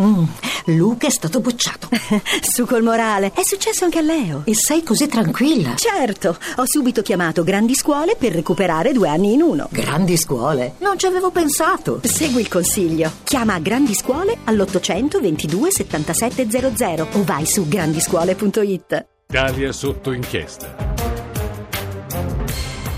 Mm, Luca è stato bocciato. Su col morale. È successo anche a Leo. E sei così tranquilla? Certo, ho subito chiamato Grandi Scuole per recuperare due anni in uno. Grandi scuole? Non ci avevo pensato. Segui il consiglio. Chiama Grandi Scuole all'800 22 7700 o vai su grandiscuole.it. Italia sotto inchiesta.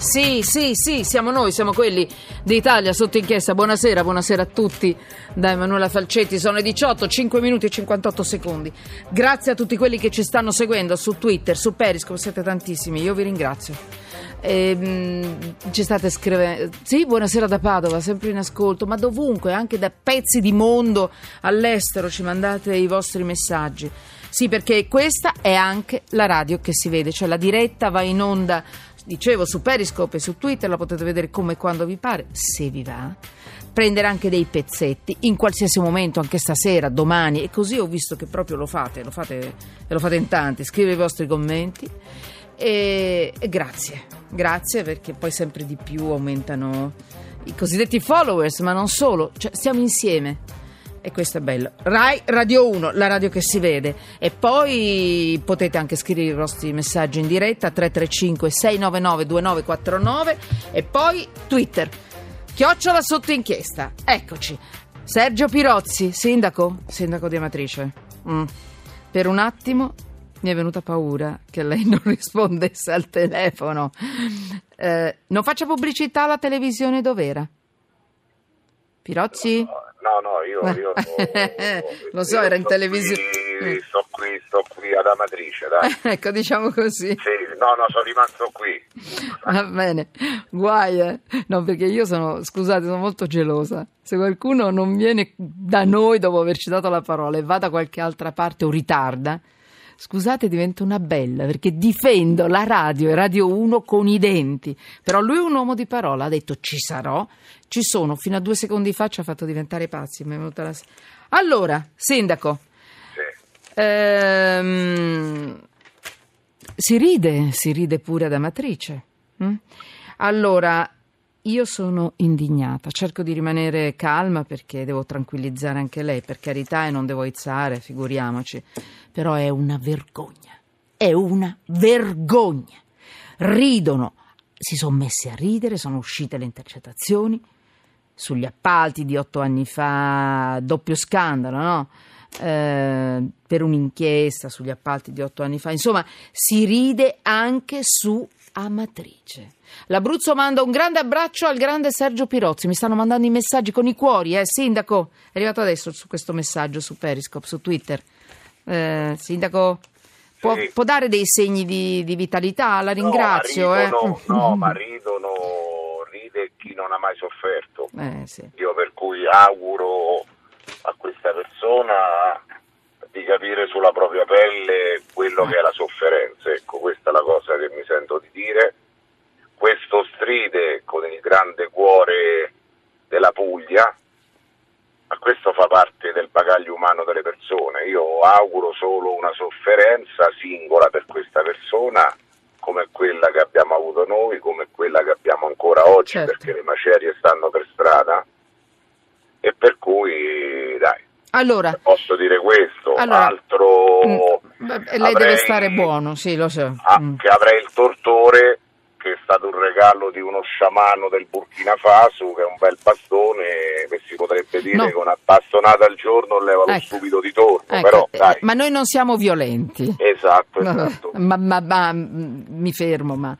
Sì, sì, sì, siamo noi, siamo quelli d'Italia sotto inchiesta. Buonasera, buonasera a tutti da Emanuela Falcetti. Sono le 18, 5 minuti e 58 secondi. Grazie a tutti quelli che ci stanno seguendo su Twitter, su Periscope, siete tantissimi. Io vi ringrazio. E, mh, ci state scrivendo sì buonasera da Padova sempre in ascolto ma dovunque anche da pezzi di mondo all'estero ci mandate i vostri messaggi sì perché questa è anche la radio che si vede cioè la diretta va in onda dicevo su Periscope e su Twitter la potete vedere come e quando vi pare se vi va. Prendere anche dei pezzetti in qualsiasi momento, anche stasera, domani, e così ho visto che proprio lo fate, lo fate e lo fate in tanti. Scrivete i vostri commenti. E, e grazie, grazie perché poi sempre di più aumentano i cosiddetti followers, ma non solo, cioè stiamo insieme. E questo è bello. Rai Radio 1, la radio che si vede. E poi potete anche scrivere i vostri messaggi in diretta 335 699 2949 e poi Twitter. Chiocciola sotto inchiesta. Eccoci. Sergio Pirozzi, sindaco, sindaco di Amatrice. Mm. Per un attimo mi è venuta paura che lei non rispondesse al telefono. Eh, non faccia pubblicità alla televisione dov'era? Pirozzi? No, no, io, io Lo so, io era in televisione. sto qui, sto qui ad Amatrice, dai. ecco, diciamo così. Sì, no, no, sono rimasto qui. Va bene, guai, eh. No, perché io sono, scusate, sono molto gelosa. Se qualcuno non viene da noi dopo averci dato la parola e va da qualche altra parte o ritarda, scusate, divento una bella perché difendo la radio e Radio 1 con i denti. Però lui è un uomo di parola, ha detto ci sarò, ci sono. Fino a due secondi fa ci ha fatto diventare pazzi. la- Allora, sindaco. Sì. Ehm, si ride, si ride pure ad Amatrice. mm? Allora, io sono indignata, cerco di rimanere calma perché devo tranquillizzare anche lei, per carità, e non devo izzare, figuriamoci, però è una vergogna, è una vergogna. Ridono, si sono messi a ridere, sono uscite le intercettazioni sugli appalti di otto anni fa, doppio scandalo, no? Eh, per un'inchiesta sugli appalti di otto anni fa. Insomma, si ride anche su Amatrice. L'Abruzzo manda un grande abbraccio al grande Sergio Pirozzi. Mi stanno mandando i messaggi con i cuori, eh, sindaco. È arrivato adesso su questo messaggio su Periscope, su Twitter. Eh, sindaco, può, Sì. può dare dei segni di, di vitalità? La ringrazio. no, ma eh. ridono, no, ma ridono, ride chi non ha mai sofferto. Eh, sì. Io per cui auguro a questa persona di capire sulla propria pelle quello che è la sofferenza. Ecco, questa è la cosa che mi sento di dire. Questo stride con il grande cuore della Puglia, ma questo fa parte del bagaglio umano delle persone. Io auguro solo una sofferenza singola per questa persona come quella che abbiamo avuto noi, come quella che abbiamo ancora oggi, Certo. perché le macerie stanno per strada e per cui dai, Allora, posso dire questo, Allora, altro mm, beh, lei deve avrei- stare buono, sì, lo so. Mm. che avrei il tortore che è stato un regalo di uno sciamano del Burkina Faso che è un bel bastone che si potrebbe dire No. che una bastonata al giorno leva lo Ecco. stupido di torno Ecco, però eh, dai ma noi non siamo violenti. esatto, esatto. ma, ma- ma- mm, mi fermo, ma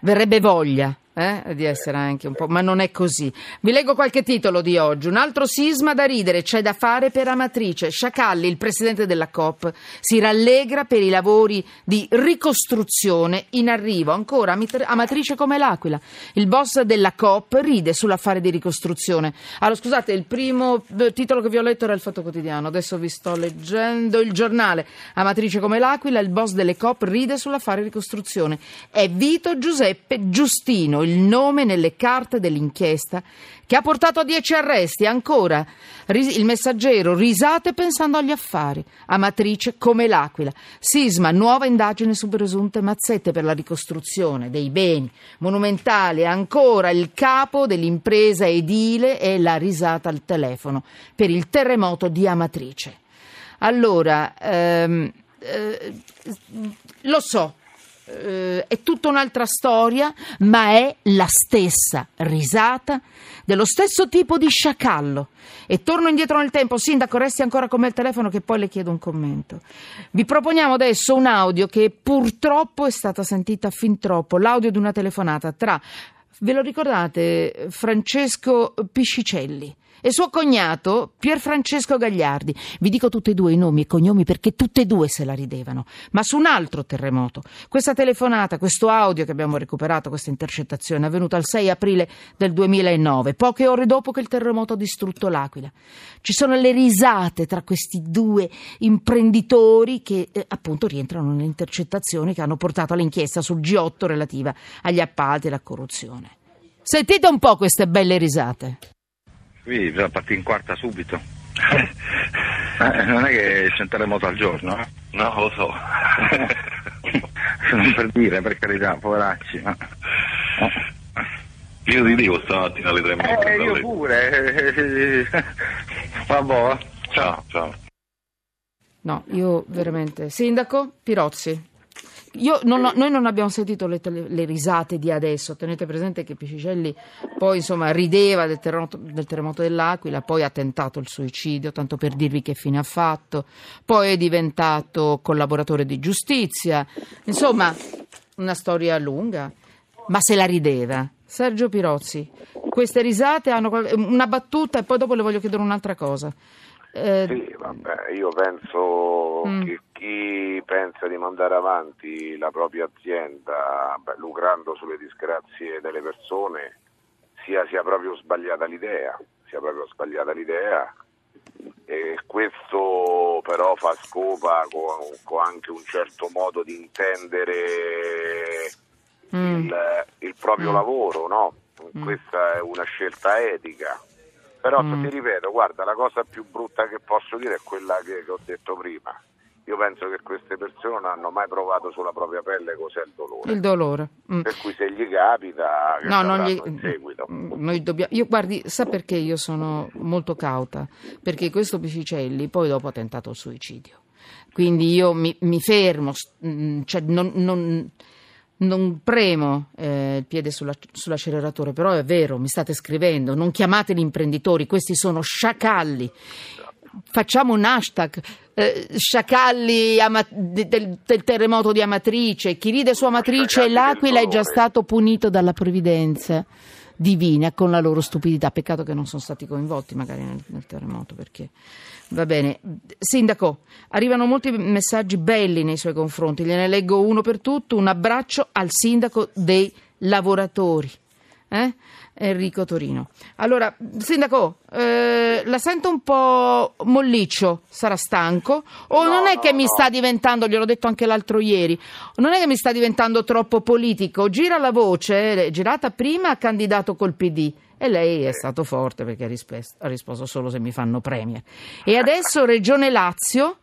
verrebbe voglia eh, di essere anche un po', ma non è così. Vi leggo qualche titolo di oggi. Un altro sisma da ridere, c'è da fare per Amatrice. Sciacalli, il presidente della COP, si rallegra per i lavori di ricostruzione in arrivo. Ancora Amatrice come l'aquila. Il boss della COP ride sull'affare di ricostruzione. Allora, scusate, il primo eh, titolo che vi ho letto era il Fatto Quotidiano. Adesso vi sto leggendo il giornale. Amatrice come l'aquila, il boss delle COP ride sull'affare ricostruzione. È Vito Giuseppe Giustino, il nome nelle carte dell'inchiesta che ha portato a dieci arresti. Ancora, il messaggero, risate pensando agli affari. Amatrice come l'aquila. Sisma, nuova indagine su presunte mazzette per la ricostruzione dei beni monumentali. Ancora, il capo dell'impresa edile e la risata al telefono per il terremoto di Amatrice. Allora, ehm, eh, lo so, eh, è tutta un'altra storia, ma è la stessa risata dello stesso tipo di sciacallo. E torno indietro nel tempo, sindaco, resti ancora con me al telefono che poi le chiedo un commento. Vi proponiamo adesso un audio che purtroppo è stata sentita fin troppo, l'audio di una telefonata tra, ve lo ricordate, Francesco Piscicelli e suo cognato Pier Francesco Gagliardi. Vi dico tutti e due i nomi e cognomi perché tutte e due se la ridevano, ma su un altro terremoto. Questa telefonata, questo audio che abbiamo recuperato, questa intercettazione, è avvenuta il 6 aprile del 2009, poche ore dopo che il terremoto ha distrutto l'Aquila. Ci sono le risate tra questi due imprenditori che eh, appunto rientrano nelle intercettazioni che hanno portato all'inchiesta sul G8 relativa agli appalti e alla corruzione. Sentite un po' queste belle risate. Qui bisogna partire in quarta subito. Eh, non è che c'è un terremoto al giorno, eh? No, lo so. non per dire, per carità, poveracci. Ma... Io ti dico stamattina alle tre e mezza. Eh, io pure. Vabbè. Ciao, ciao. No, io veramente. Sindaco Pirozzi. Io non noi non abbiamo sentito le, tele- le risate di adesso. Tenete presente che Piscicelli poi insomma rideva del terremoto, del terremoto dell'Aquila, poi ha tentato il suicidio, tanto per dirvi che fine ha fatto. Poi è diventato collaboratore di giustizia. Insomma, una storia lunga, ma se la rideva. Sergio Pirozzi, queste risate hanno una battuta e poi dopo le voglio chiedere un'altra cosa. Eh, Sì, vabbè, io penso Mm. che chi pensa di mandare avanti la propria azienda beh, lucrando sulle disgrazie delle persone sia, sia proprio sbagliata l'idea, sia proprio sbagliata l'idea e questo però fa scopa con, con anche un certo modo di intendere Mm. il, il proprio Mm. lavoro, no? Questa è una scelta etica. Però Mm. ti ripeto, guarda, la cosa più brutta che posso dire è quella che, che ho detto prima. Io penso che queste persone non hanno mai provato sulla propria pelle cos'è il dolore. il dolore. Mm. Per cui se gli capita, No, non gli... in seguito. Mm, Noi dobbiamo... Io, guardi, sa perché io sono molto cauta? Perché questo Piscicelli poi dopo ha tentato il suicidio. Quindi io mi, mi fermo, mm, cioè non, non- non premo eh, il piede sulla- sull'acceleratore, però è vero, mi state scrivendo, non chiamateli imprenditori, questi sono sciacalli. Facciamo un hashtag, eh, sciacalli ama- de- del, del terremoto di Amatrice, chi ride su Amatrice l'Aquila è già stato punito dalla provvidenza divina con la loro stupidità. Peccato che non sono stati coinvolti magari nel, nel terremoto perché va bene. Sindaco, arrivano molti messaggi belli nei suoi confronti, gliene leggo uno per tutto. Un abbraccio al sindaco dei lavoratori. Eh? Enrico Torino. Allora, sindaco, eh, la sento un po' molliccio, sarà stanco? O No, non è no, che mi no. sta diventando, gliel'ho detto anche l'altro ieri, non è che mi sta diventando troppo politico? Gira la voce, eh, girata prima ha candidato col PD. E lei è stato forte perché ha rispes- ha risposto solo se mi fanno premier. E adesso Regione Lazio,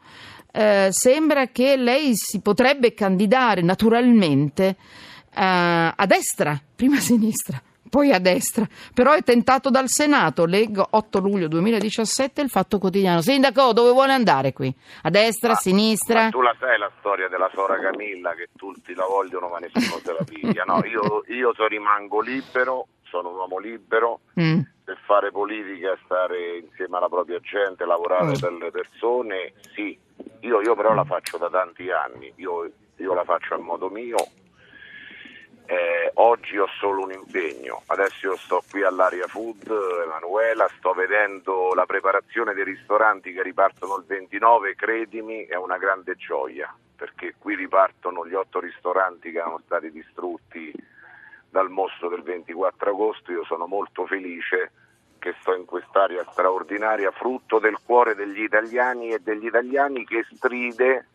eh, sembra che lei si potrebbe candidare naturalmente eh, a destra, prima a sinistra, poi a destra, però è tentato dal Senato. Leggo 8 luglio 2017 il Fatto Quotidiano. Sindaco, dove vuole andare qui? A destra, a sinistra? Ma tu la sai la storia della sora Camilla che tutti la vogliono ma nessuno se la piglia? No, io, io so rimango libero, sono un uomo libero, Mm. per fare politica, stare insieme alla propria gente, lavorare Mm. per le persone, sì. Io, io però la faccio da tanti anni, io, io la faccio a modo mio. Eh, oggi ho solo un impegno, adesso io sto qui all'Aria Food, Emanuela, sto vedendo la preparazione dei ristoranti che ripartono il 29, credimi, è una grande gioia, perché qui ripartono gli otto ristoranti che erano stati distrutti dal mostro del 24 agosto, io sono molto felice che sto in quest'area straordinaria, frutto del cuore degli italiani e degli italiani che stride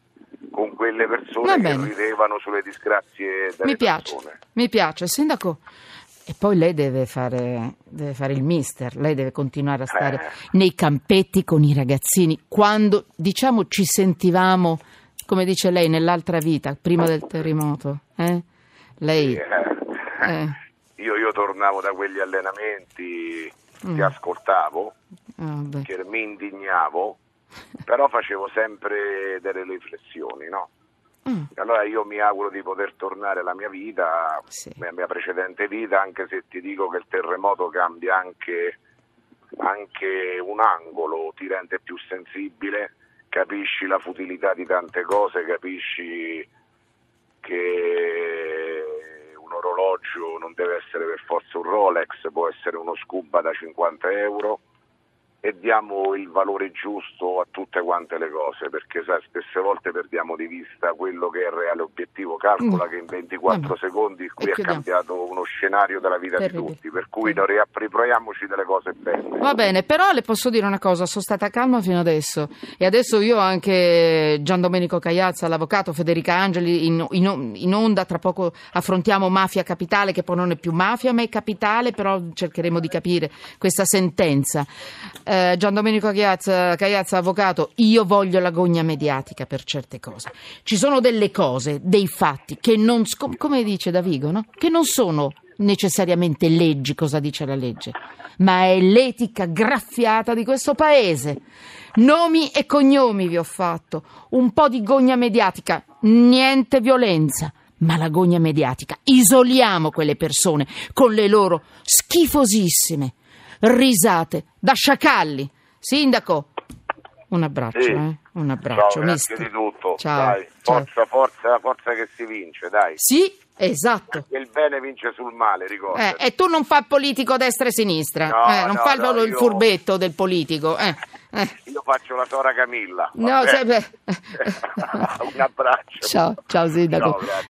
con quelle persone che ridevano sulle disgrazie delle Mi piace, persone. mi piace. Sindaco, E poi lei deve fare, deve fare il mister, lei deve continuare a stare Eh. nei campetti con i ragazzini. Quando, diciamo, ci sentivamo, come dice lei, nell'altra vita, prima del terremoto, eh? Lei... Eh, eh, Io, io tornavo da quegli allenamenti, Mm. ti ascoltavo, ah, che mi indignavo, però facevo sempre delle riflessioni, no? Mm. Allora io mi auguro di poter tornare alla mia vita, Sì. la mia precedente vita, anche se ti dico che il terremoto cambia anche, anche un angolo, ti rende più sensibile, capisci la futilità di tante cose, capisci che un orologio non deve essere per forza un Rolex, può essere uno scuba da 50 euro e diamo il valore giusto a tutte quante le cose, perché sai, spesse volte perdiamo di vista quello che è il reale obiettivo. Calcola Mm. che in 24 Vabbè. secondi qui E è chiudiamo. cambiato uno scenario della vita Terribile. di tutti, per cui noi riproviamoci delle cose belle. Va bene, però le posso dire una cosa, sono stata calma fino adesso e adesso io anche Gian Domenico Cagliazza, l'avvocato Federica Angeli in, in- in onda, tra poco affrontiamo Mafia Capitale che poi non è più mafia ma è capitale, però cercheremo di capire questa sentenza. Eh, Gian Domenico Cagliazza, avvocato, io voglio l'agonia mediatica per certe cose. Ci sono delle cose, dei fatti che non, come dice Davigo, no? che non sono necessariamente leggi, cosa dice la legge, ma è l'etica graffiata di questo paese. Nomi e cognomi vi ho fatto, un po' di gogna mediatica, niente violenza. Ma la gogna mediatica, isoliamo quelle persone con le loro schifosissime risate da sciacalli. Sindaco, un abbraccio, Sì. eh? Un abbraccio, Ciao, grazie di tutto. Ciao, Dai, ciao. forza, forza, forza che si vince, dai. Sì, esatto. E il bene vince sul male, ricorda. Eh, e tu non fa politico destra e sinistra, No, eh, non no, fa il, no, il io- furbetto del politico. eh, eh. Io faccio la sora Camilla. No, beh. Un abbraccio. Ciao, ciao sindaco. Ciao.